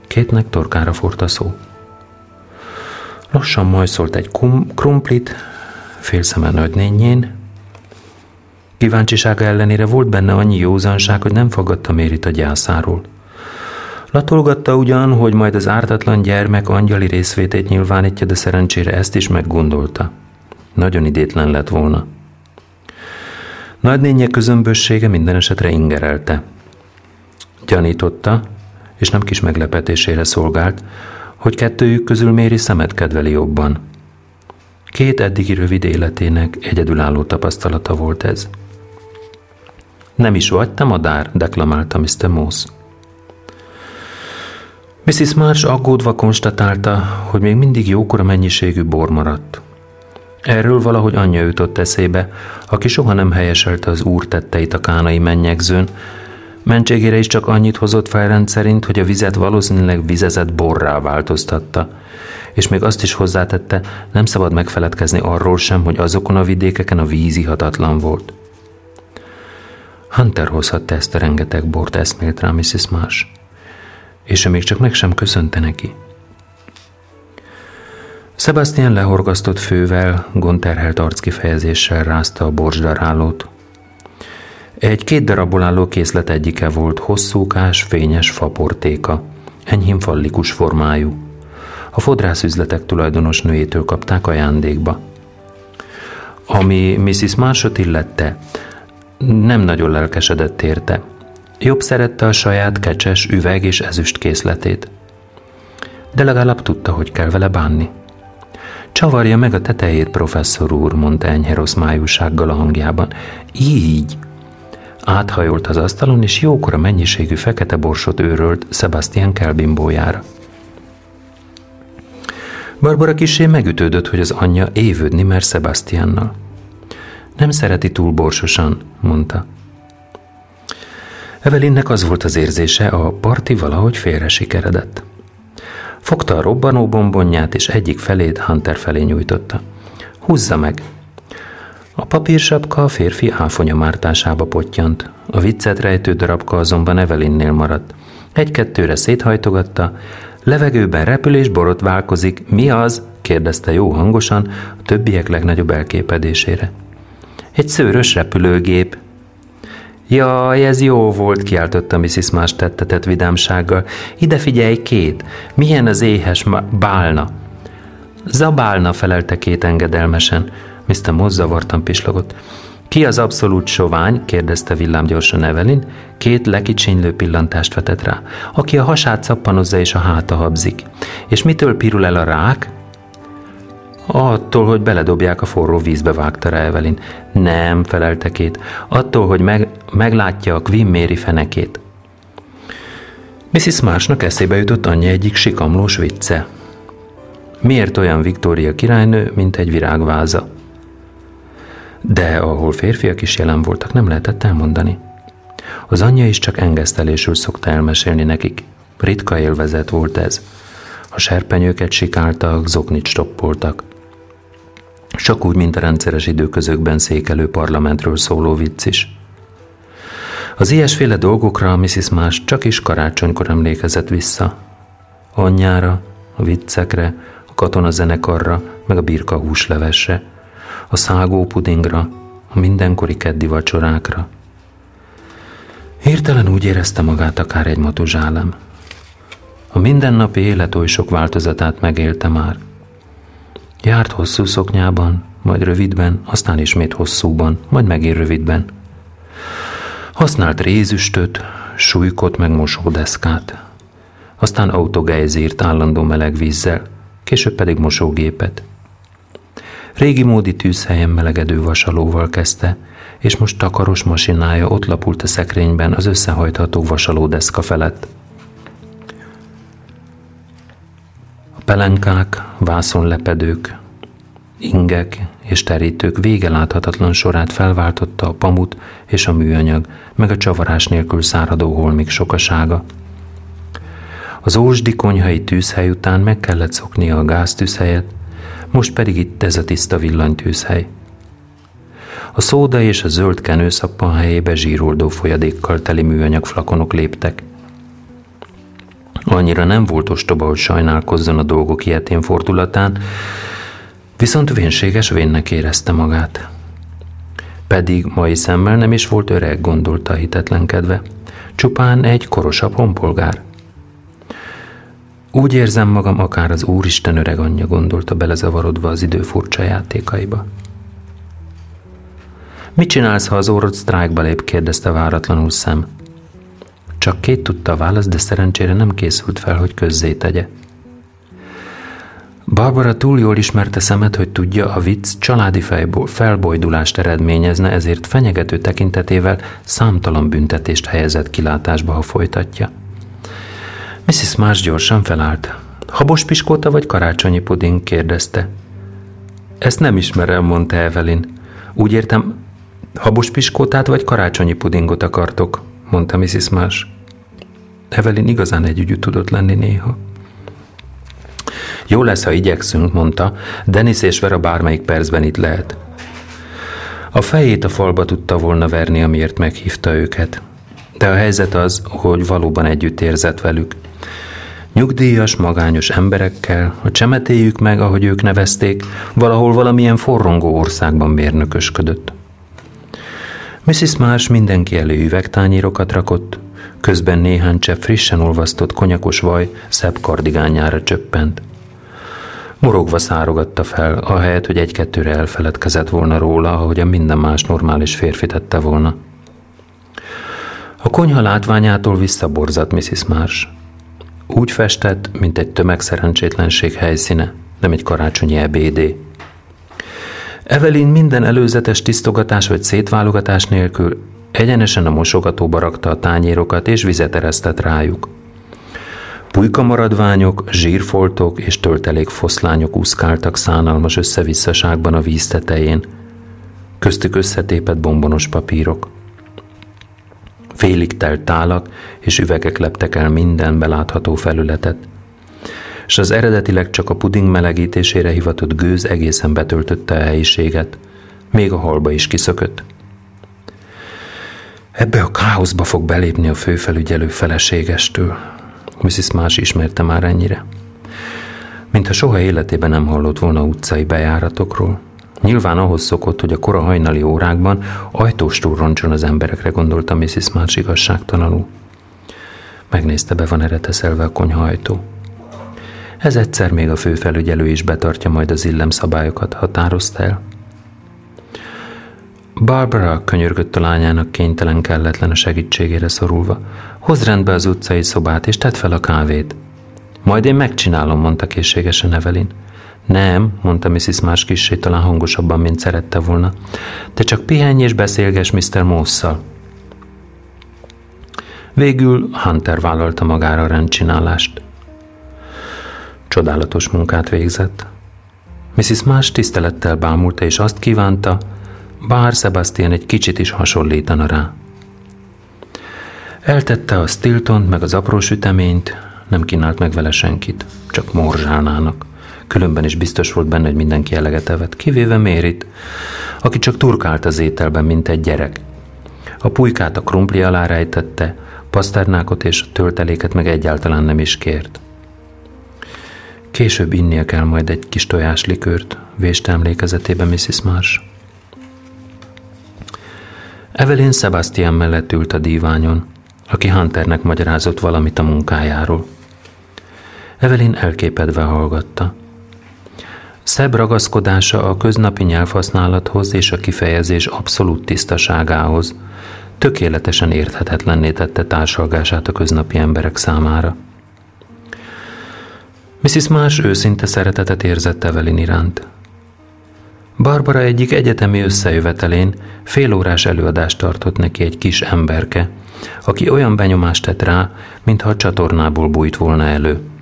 Kétnek torkára fort a szó. Lassan majszolt egy kum, krumplit, félszeme nőtnényén. Kíváncsisága ellenére volt benne annyi józanság, hogy nem fogadta Mérit a gyászáról. Latolgatta ugyan, hogy majd az ártatlan gyermek angyali részvétét nyilvánítja, de szerencsére ezt is meggondolta. Nagyon idétlen lett volna. Nagynénye közömbössége minden esetre ingerelte. Gyanította, és nem kis meglepetésére szolgált, hogy kettőjük közül Méri szemet kedveli jobban. Két eddigi rövid életének egyedülálló tapasztalata volt ez. Nem is vagy te madár, deklamálta Mr. Moss. Mrs. Marsh aggódva konstatálta, hogy még mindig jókora mennyiségű bor maradt. Erről valahogy anyja jutott eszébe, aki soha nem helyeselte az úr tetteit a kánai mennyegzőn, mentségére is csak annyit hozott fel rendszerint, hogy a vizet valószínűleg vizezett borrá változtatta, és még azt is hozzátette, nem szabad megfeledkezni arról sem, hogy azokon a vidékeken a víz ihatatlan volt. Hunter hozhatta ezt a rengeteg bort, eszmélt rá Mrs. Marsh és ő még csak meg sem köszönte neki. Sebastian lehorgasztott fővel, gonterhelt arckifejezéssel rázta a borcsdarálót. Egy két darabból álló készlet egyike volt hosszúkás, fényes faportéka, enyhén fallikus formájú. A fodrászüzletek tulajdonos nőjétől kapták ajándékba. Ami Mrs. Marshot illette, nem nagyon lelkesedett érte – Jobb szerette a saját kecses üveg és ezüst készletét. De legalább tudta, hogy kell vele bánni. Csavarja meg a tetejét, professzor úr, mondta enyhe rossz májúsággal a hangjában. Így. Áthajolt az asztalon, és jókora mennyiségű fekete borsot őrölt Sebastian kelbimbójára. Barbara kisé megütődött, hogy az anyja évődni mer Sebastiannal. Nem szereti túl borsosan, mondta. Evelynnek az volt az érzése, a parti valahogy félre sikeredett. Fogta a robbanó bombonját, és egyik felét Hunter felé nyújtotta. Húzza meg! A papírsapka a férfi áfonya mártásába pottyant. A viccet rejtő darabka azonban Evelinnél maradt. Egy-kettőre széthajtogatta, levegőben repül és borotválkozik. Mi az? kérdezte jó hangosan, a többiek legnagyobb elképedésére. Egy szőrös repülőgép. Jaj, ez jó volt, kiáltotta Mrs. Más tettetett vidámsággal. Ide figyelj, két, milyen az éhes bálna? Zabálna, felelte két engedelmesen. Mr. Moss zavartan pislogott. Ki az abszolút sovány? kérdezte villámgyorsan Evelyn. Két lekicsinylő pillantást vetett rá. Aki a hasát szappanozza és a háta habzik. És mitől pirul el a rák? Attól, hogy beledobják a forró vízbe, vágta rá Evelyn. Nem, felelte két. Attól, hogy meg, meglátja a Queen Mary fenekét. Mrs. Marsnak eszébe jutott anyja egyik sikamlós vicce. Miért olyan Viktória királynő, mint egy virágváza? De ahol férfiak is jelen voltak, nem lehetett elmondani. Az anyja is csak engesztelésül szokta elmesélni nekik. Ritka élvezet volt ez. A serpenyőket sikáltak, zoknit stoppoltak. Csak úgy, mint a rendszeres időközökben székelő parlamentről szóló vicc is. Az ilyesféle dolgokra a Mrs. Más csak is karácsonykor emlékezett vissza. Anyjára, a viccekre, a katonazenekarra, meg a birka húslevesre, a szágó pudingra, a mindenkori keddi vacsorákra. Hirtelen úgy érezte magát akár egy matuzsálem. A mindennapi élet oly sok változatát megélte már – Járt hosszú szoknyában, majd rövidben, aztán ismét hosszúban, majd megint rövidben. Használt rézüstöt, súlykot meg mosódeszkát. Aztán autogejzírt állandó meleg vízzel, később pedig mosógépet. Régi módi tűzhelyen melegedő vasalóval kezdte, és most takaros masinája ott lapult a szekrényben az összehajtható vasalódeszka felett. Pelenkák, vászonlepedők, ingek és terítők vége láthatatlan sorát felváltotta a pamut és a műanyag, meg a csavarás nélkül száradó holmik sokasága. Az ósdi konyhai tűzhely után meg kellett szoknia a gáztűzhelyet, most pedig itt ez a tiszta villanytűzhely. A szóda és a zöld kenőszappan helyébe zsíroldó folyadékkal teli műanyag flakonok léptek – Annyira nem volt ostoba, hogy sajnálkozzon a dolgok ilyetén fordulatán, viszont vénséges vénnek érezte magát. Pedig mai szemmel nem is volt öreg, gondolta hitetlenkedve. Csupán egy korosabb honpolgár. Úgy érzem magam, akár az Úristen öreg anyja gondolta belezavarodva az idő furcsa játékaiba. Mit csinálsz, ha az órod sztrájkba lép? kérdezte váratlanul szem. Csak két tudta a választ, de szerencsére nem készült fel, hogy közzé tegye. Barbara túl jól ismerte szemet, hogy tudja, a vicc családi felbojdulást eredményezne, ezért fenyegető tekintetével számtalan büntetést helyezett kilátásba, ha folytatja. Mrs. Mars gyorsan felállt. Habos piskóta vagy karácsonyi puding? kérdezte. Ezt nem ismerem, mondta Evelyn. Úgy értem, habos piskótát vagy karácsonyi pudingot akartok, mondta Mrs. Marsh. Evelyn igazán együgyű tudott lenni néha. Jó lesz, ha igyekszünk, mondta, Denis és Vera bármelyik percben itt lehet. A fejét a falba tudta volna verni, amiért meghívta őket. De a helyzet az, hogy valóban együtt érzett velük. Nyugdíjas, magányos emberekkel, a csemetéjük meg, ahogy ők nevezték, valahol valamilyen forrongó országban mérnökösködött. Mrs. Marsh mindenki elő üvegtányérokat rakott, közben néhány csepp frissen olvasztott konyakos vaj szebb kardigányára csöppent. Morogva szárogatta fel, ahelyett, hogy egy-kettőre elfeledkezett volna róla, ahogy a minden más normális férfi tette volna. A konyha látványától visszaborzott Mrs. Marsh. Úgy festett, mint egy tömegszerencsétlenség helyszíne, nem egy karácsonyi ebédé. Evelyn minden előzetes tisztogatás vagy szétválogatás nélkül egyenesen a mosogatóba rakta a tányérokat és vizet eresztett rájuk. Pulyka maradványok, zsírfoltok és töltelék foszlányok úszkáltak szánalmas összevisszaságban a víz tetején, köztük összetépett bombonos papírok. Félig telt tálak és üvegek leptek el minden belátható felületet. és az eredetileg csak a puding melegítésére hivatott gőz egészen betöltötte a helyiséget. Még a halba is kiszökött. Ebbe a káoszba fog belépni a főfelügyelő feleségestől. Mrs. Más ismerte már ennyire. Mintha soha életében nem hallott volna utcai bejáratokról. Nyilván ahhoz szokott, hogy a kora hajnali órákban ajtóstól roncson az emberekre, gondolta Mrs. March igazságtalanul. Megnézte, be van erre teszelve a konyhajtó. Ez egyszer még a főfelügyelő is betartja majd az illemszabályokat, határozta el. Barbara könyörgött a lányának kénytelen kelletlen a segítségére szorulva. Hozd rendbe az utcai szobát, és tedd fel a kávét. Majd én megcsinálom, mondta készségesen Evelyn. Nem, mondta Mrs. Marsh kissé talán hangosabban, mint szerette volna. Te csak pihenj és beszélges Mr. Mosszal. Végül Hunter vállalta magára a rendcsinálást. Csodálatos munkát végzett. Mrs. Marsh tisztelettel bámulta, és azt kívánta, bár Sebastian egy kicsit is hasonlítana rá. Eltette a Stiltont meg az apró süteményt, nem kínált meg vele senkit, csak morzsálnának. Különben is biztos volt benne, hogy mindenki eleget evett, kivéve Mérit, aki csak turkált az ételben, mint egy gyerek. A pulykát a krumpli alá rejtette, paszternákot és a tölteléket meg egyáltalán nem is kért. Később innia kell majd egy kis tojáslikőrt, véste emlékezetében Mrs. Marsh. Evelyn Sebastian mellett ült a díványon, aki Hunternek magyarázott valamit a munkájáról. Evelyn elképedve hallgatta. Szebb ragaszkodása a köznapi nyelvhasználathoz és a kifejezés abszolút tisztaságához tökéletesen érthetetlenné tette társalgását a köznapi emberek számára. Mrs. Marsh őszinte szeretetet érzett Evelyn iránt. Barbara egyik egyetemi összejövetelén félórás előadást tartott neki egy kis emberke, aki olyan benyomást tett rá, mintha a csatornából bújt volna elő –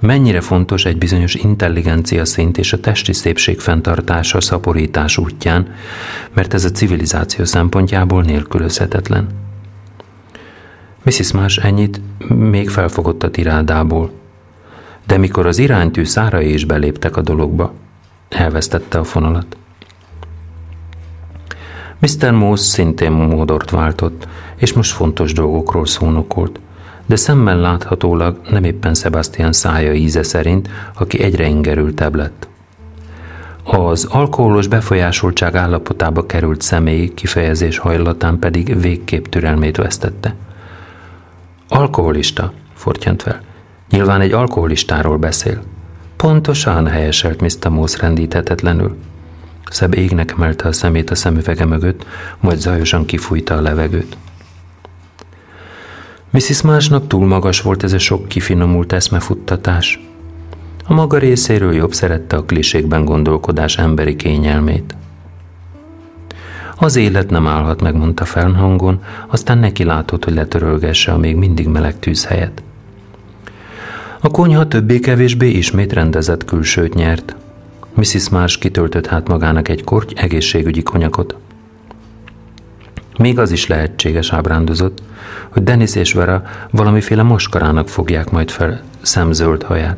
mennyire fontos egy bizonyos intelligencia szint és a testi szépség fenntartása szaporítás útján, mert ez a civilizáció szempontjából nélkülözhetetlen. Mrs. Más ennyit még felfogott a tirádából, de mikor az iránytű szárai is beléptek a dologba, elvesztette a fonalat. Mr. Moss szintén módort váltott, és most fontos dolgokról szónokolt – de szemmel láthatólag nem éppen Sebastian szája íze szerint, aki egyre ingerültebb lett. Az alkoholos befolyásoltság állapotába került személy kifejezés hajlatán pedig végképp türelmét vesztette. Alkoholista, fortyant fel. Nyilván egy alkoholistáról beszél. Pontosan helyeselt Mr. Moss rendíthetetlenül. Szebb égnek emelte a szemét a szemüvege mögött, majd zajosan kifújta a levegőt. Mrs. Másnak túl magas volt ez a sok kifinomult eszmefuttatás. A maga részéről jobb szerette a klisékben gondolkodás emberi kényelmét. Az élet nem állhat meg, mondta felhangon, aztán neki látott, hogy letörölgesse a még mindig meleg tűzhelyet. A konyha többé-kevésbé ismét rendezett külsőt nyert. Mrs. Marsh kitöltött hát magának egy korty egészségügyi konyakot. Még az is lehetséges ábrándozott, hogy Denis és Vera valamiféle moskarának fogják majd fel szemzöld haját.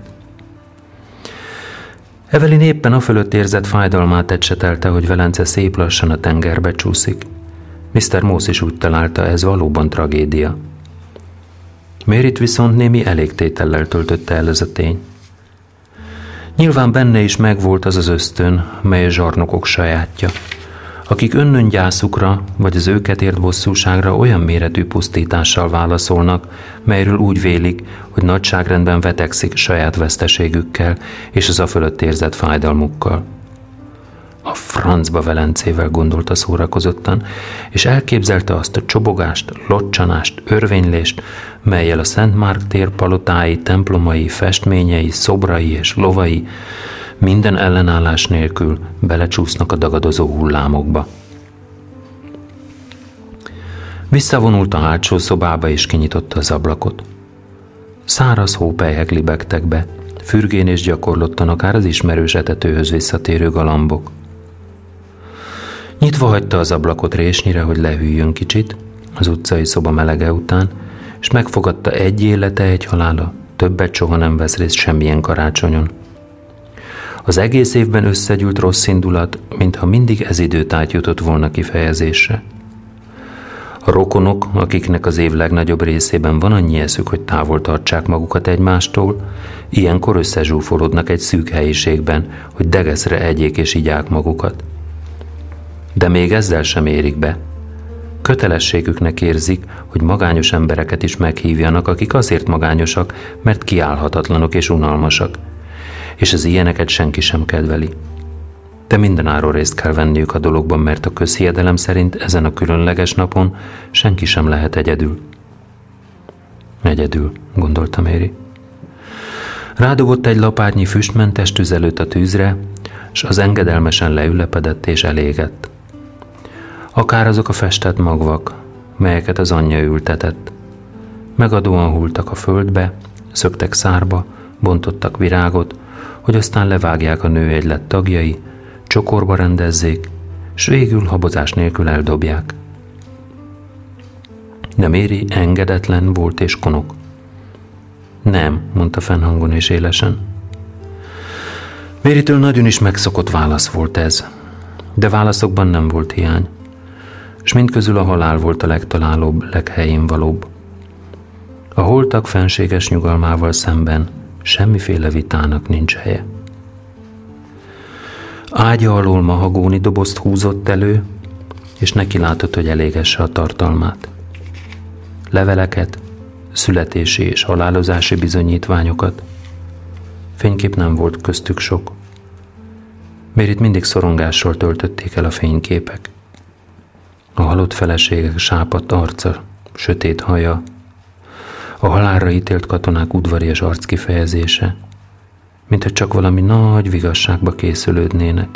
Evelyn éppen a fölött érzett fájdalmát ecsetelte, hogy Velence szép lassan a tengerbe csúszik. Mr. Moss is úgy találta, ez valóban tragédia. Mérit viszont némi elégtétellel töltötte el ez a tény. Nyilván benne is megvolt az az ösztön, mely a zsarnokok sajátja – akik önnöngyászukra vagy az őket ért bosszúságra olyan méretű pusztítással válaszolnak, melyről úgy vélik, hogy nagyságrendben vetekszik saját veszteségükkel és az a fölött érzett fájdalmukkal. A francba velencével gondolta szórakozottan, és elképzelte azt a csobogást, locsanást, örvénylést, melyel a Szent Márk tér palotái, templomai, festményei, szobrai és lovai minden ellenállás nélkül belecsúsznak a dagadozó hullámokba. Visszavonult a hátsó szobába és kinyitotta az ablakot. Száraz hópelyhek libegtek be, fürgén és gyakorlottan akár az ismerős etetőhöz visszatérő galambok. Nyitva hagyta az ablakot résnyire, hogy lehűljön kicsit, az utcai szoba melege után, és megfogadta egy élete, egy halála, többet soha nem vesz részt semmilyen karácsonyon. Az egész évben összegyűlt rossz indulat, mintha mindig ez időt jutott volna kifejezésre. A rokonok, akiknek az év legnagyobb részében van annyi eszük, hogy távol tartsák magukat egymástól, ilyenkor összezsúfolódnak egy szűk helyiségben, hogy degeszre egyék és igyák magukat. De még ezzel sem érik be. Kötelességüknek érzik, hogy magányos embereket is meghívjanak, akik azért magányosak, mert kiállhatatlanok és unalmasak, és az ilyeneket senki sem kedveli de mindenáron részt kell venniük a dologban, mert a közhiedelem szerint ezen a különleges napon senki sem lehet egyedül. Egyedül, gondolta Méri. Rádobott egy lapátnyi füstmentes tüzelőt a tűzre, és az engedelmesen leülepedett és elégett. Akár azok a festett magvak, melyeket az anyja ültetett. Megadóan hultak a földbe, szöktek szárba, bontottak virágot, hogy aztán levágják a nő egylet tagjai, csokorba rendezzék, s végül habozás nélkül eldobják. De Méri engedetlen volt és konok. Nem, mondta fennhangon és élesen. Méritől nagyon is megszokott válasz volt ez, de válaszokban nem volt hiány, és mindközül a halál volt a legtalálóbb, leghelyén valóbb. A holtak fenséges nyugalmával szemben semmiféle vitának nincs helye. Ágya alól mahagóni dobozt húzott elő, és neki látott, hogy elégesse a tartalmát. Leveleket, születési és halálozási bizonyítványokat. Fénykép nem volt köztük sok. Mérit mindig szorongással töltötték el a fényképek. A halott feleségek sápadt arca, sötét haja, a halálra ítélt katonák udvarias arckifejezése, mint hogy csak valami nagy vigasságba készülődnének.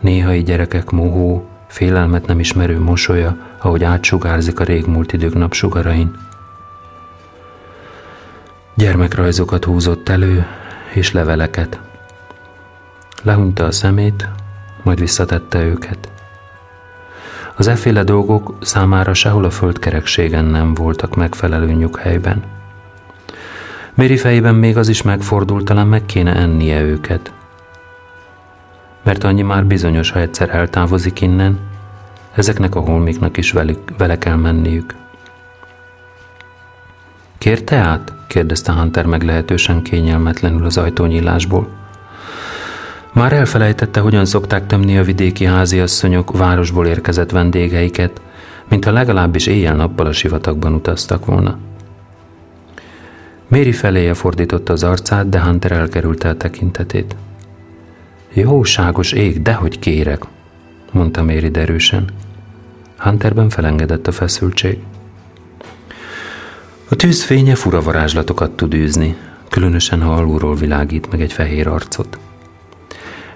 Néhai gyerekek mohó, félelmet nem ismerő mosolya, ahogy átsugárzik a régmúlt idők napsugarain. Gyermekrajzokat húzott elő, és leveleket. Lehunta a szemét, majd visszatette őket. Az efféle dolgok számára sehol a földkerekségen nem voltak megfelelő nyughelyben. Méri fejében még az is megfordult, talán meg kéne ennie őket. Mert annyi már bizonyos, ha egyszer eltávozik innen, ezeknek a holmiknak is velük, vele kell menniük. Kérte át? kérdezte Hunter meglehetősen kényelmetlenül az ajtónyílásból. Már elfelejtette, hogyan szokták tömni a vidéki háziasszonyok városból érkezett vendégeiket, mintha legalábbis éjjel-nappal a sivatagban utaztak volna. Méri feléje fordította az arcát, de Hunter elkerülte a tekintetét. Jóságos ég, dehogy kérek, mondta Méri derűsen. Hunterben felengedett a feszültség. A tűz fénye fura varázslatokat tud űzni, különösen ha alulról világít meg egy fehér arcot.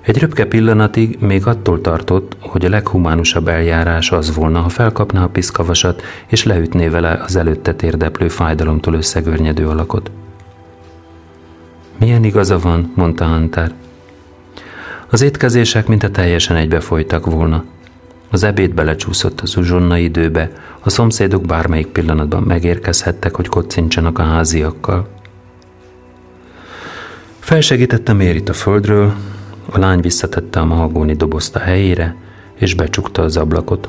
Egy röpke pillanatig még attól tartott, hogy a leghumánusabb eljárás az volna, ha felkapná a piszkavasat és leütné vele az előtte térdeplő fájdalomtól összegörnyedő alakot. Milyen igaza van, mondta Hunter. Az étkezések mintha teljesen egybefolytak volna. Az ebéd belecsúszott az uzsonna időbe, a szomszédok bármelyik pillanatban megérkezhettek, hogy kocincsanak a háziakkal. Felsegítette Mérit a földről, a lány visszatette a mahagóni dobozt a helyére, és becsukta az ablakot.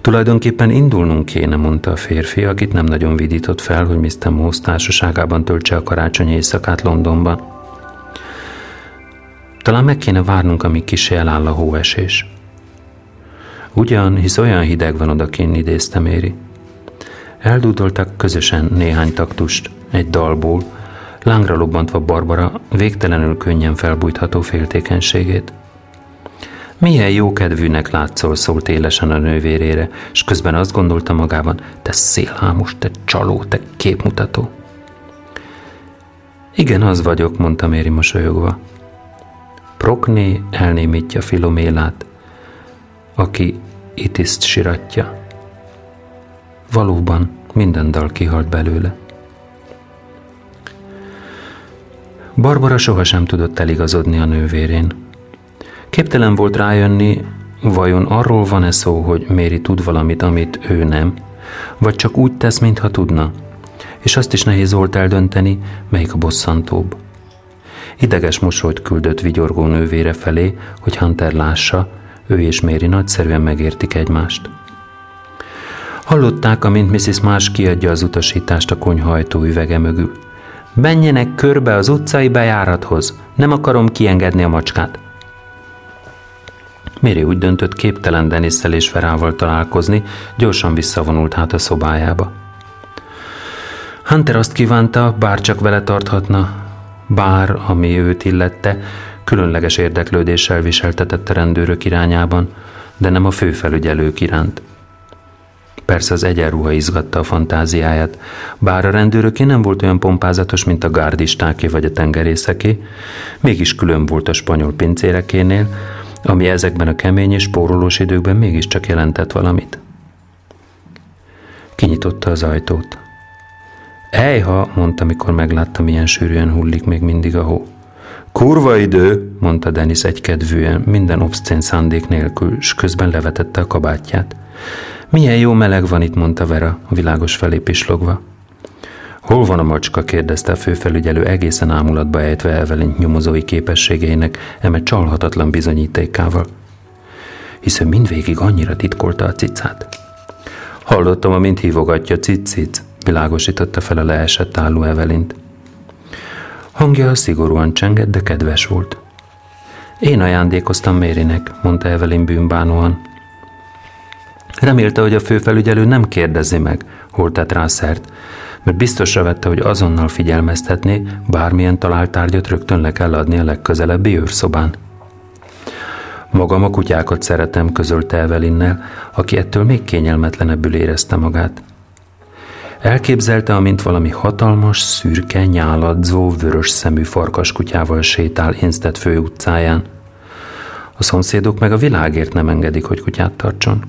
Tulajdonképpen indulnunk kéne, mondta a férfi, akit nem nagyon vidított fel, hogy Mr. Moss társaságában töltse a karácsonyi éjszakát Londonban. Talán meg kéne várnunk, amíg kisé eláll a hóesés. Ugyan, hisz olyan hideg van odakinn, idézte Méri. Eldúdoltak közösen néhány taktust egy dalból, lángra lobbantva Barbara végtelenül könnyen felbújtható féltékenységét. Milyen jókedvűnek látszol, szólt élesen a nővérére, és közben azt gondolta magában, te szélhámos, te csaló, te képmutató. Igen, az vagyok, mondta Méri mosolyogva. Prokné elnémítja Filomélát, aki itiszt siratja. Valóban minden dal kihalt belőle. Barbara sohasem tudott eligazodni a nővérén. Képtelen volt rájönni, vajon arról van-e szó, hogy Méri tud valamit, amit ő nem, vagy csak úgy tesz, mintha tudna, és azt is nehéz volt eldönteni, melyik a bosszantóbb. Ideges mosolyt küldött vigyorgó nővére felé, hogy Hunter lássa, ő és Méri nagyszerűen megértik egymást. Hallották, amint Mrs. Marsh kiadja az utasítást a konyhajtó üvege mögül. Menjenek körbe az utcai bejárathoz, nem akarom kiengedni a macskát. Méri úgy döntött, képtelen Denisszel és Verával találkozni, gyorsan visszavonult hát a szobájába. Hunter azt kívánta, bár csak vele tarthatna, bár, ami őt illette, különleges érdeklődéssel viseltetett a rendőrök irányában, de nem a főfelügyelők iránt. Persze az egyenruha izgatta a fantáziáját, bár a rendőröké nem volt olyan pompázatos, mint a gárdistáké vagy a tengerészeké, mégis külön volt a spanyol pincérekénél, ami ezekben a kemény és spórolós időkben mégiscsak jelentett valamit. Kinyitotta az ajtót. Ejha, mondta, mikor meglátta, milyen sűrűen hullik még mindig a hó. Kurva idő, mondta Denis egykedvűen, minden obszcén szándék nélkül, s közben levetette a kabátját. Milyen jó meleg van itt, mondta Vera, a világos felé pislogva. Hol van a macska? kérdezte a főfelügyelő egészen ámulatba ejtve Evelyn nyomozói képességeinek eme csalhatatlan bizonyítékával. Hiszen mindvégig annyira titkolta a cicát. Hallottam, amint hívogatja cic világosította fel a leesett álló Evelint. Hangja szigorúan csengett, de kedves volt. Én ajándékoztam Mérinek, mondta Evelyn bűnbánóan. Remélte, hogy a főfelügyelő nem kérdezi meg, hol tett rá szert, mert biztosra vette, hogy azonnal figyelmeztetné, bármilyen talált tárgyat rögtön le kell adni a legközelebbi őrszobán. Magam a kutyákat szeretem, közölte Evelinnel, aki ettől még kényelmetlenebbül érezte magát. Elképzelte, amint valami hatalmas, szürke, nyáladzó, vörös szemű farkaskutyával sétál Instead főutcáján. A szomszédok meg a világért nem engedik, hogy kutyát tartson.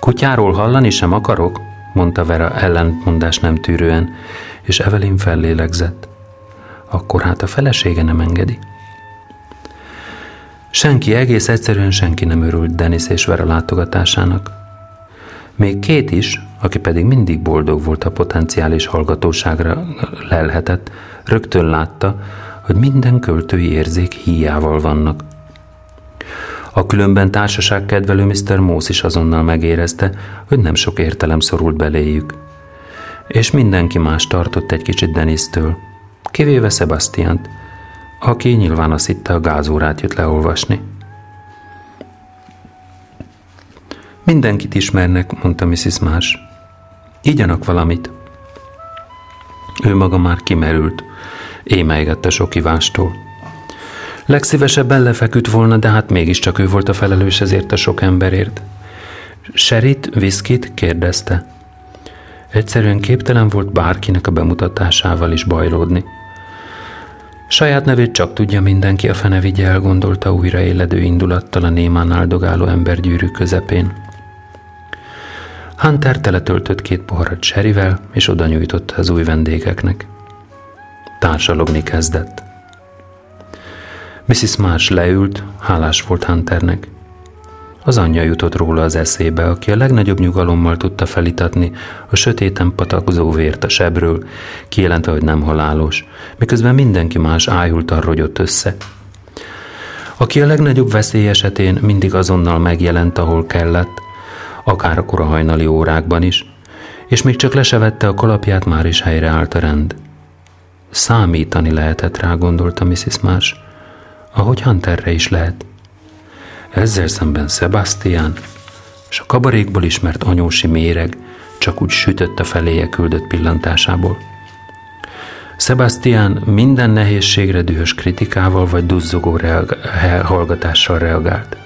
Kutyáról hallani sem akarok, mondta Vera ellentmondás nem tűrően, és Evelyn fellélegzett. Akkor hát a felesége nem engedi. Senki, egész egyszerűen senki nem örült Denis és Vera látogatásának. Még két is, aki pedig mindig boldog volt a potenciális hallgatóságra lelhetett, rögtön látta, hogy minden költői érzék híjával vannak. A különben társaság kedvelő Mr. Mósz is azonnal megérezte, hogy nem sok értelem szorult beléjük. És mindenki más tartott egy kicsit Denisztől, kivéve Sebastiant, aki nyilván azt hitte a gázórát jött leolvasni. Mindenkit ismernek, mondta Mrs. Más. Igyanak valamit. Ő maga már kimerült, émeigette sok ivástól. Legszívesebben lefeküdt volna, de hát mégiscsak ő volt a felelős ezért a sok emberért. Serit, viszkit kérdezte. Egyszerűen képtelen volt bárkinek a bemutatásával is bajlódni. Saját nevét csak tudja mindenki, a fene vigye el, gondolta újra éledő indulattal a némán áldogáló embergyűrű közepén. Hunter teletöltött két poharat serivel, és oda nyújtotta az új vendégeknek. Társalogni kezdett. Mrs. Marsh leült, hálás volt Hunternek. Az anyja jutott róla az eszébe, aki a legnagyobb nyugalommal tudta felitatni a sötéten patakzó vért a sebről, kijelentve, hogy nem halálos, miközben mindenki más ájultan rogyott össze. Aki a legnagyobb veszély esetén mindig azonnal megjelent, ahol kellett, akár a kora hajnali órákban is, és még csak lesevette a kalapját, már is helyreállt a rend. Számítani lehetett rá, gondolta Mrs. Marsh, ahogy Hunterre is lehet. Ezzel szemben Sebastian, és a kabarékból ismert anyósi méreg csak úgy sütött a feléje küldött pillantásából. Sebastian minden nehézségre dühös kritikával vagy duzzogó reag- hallgatással reagált.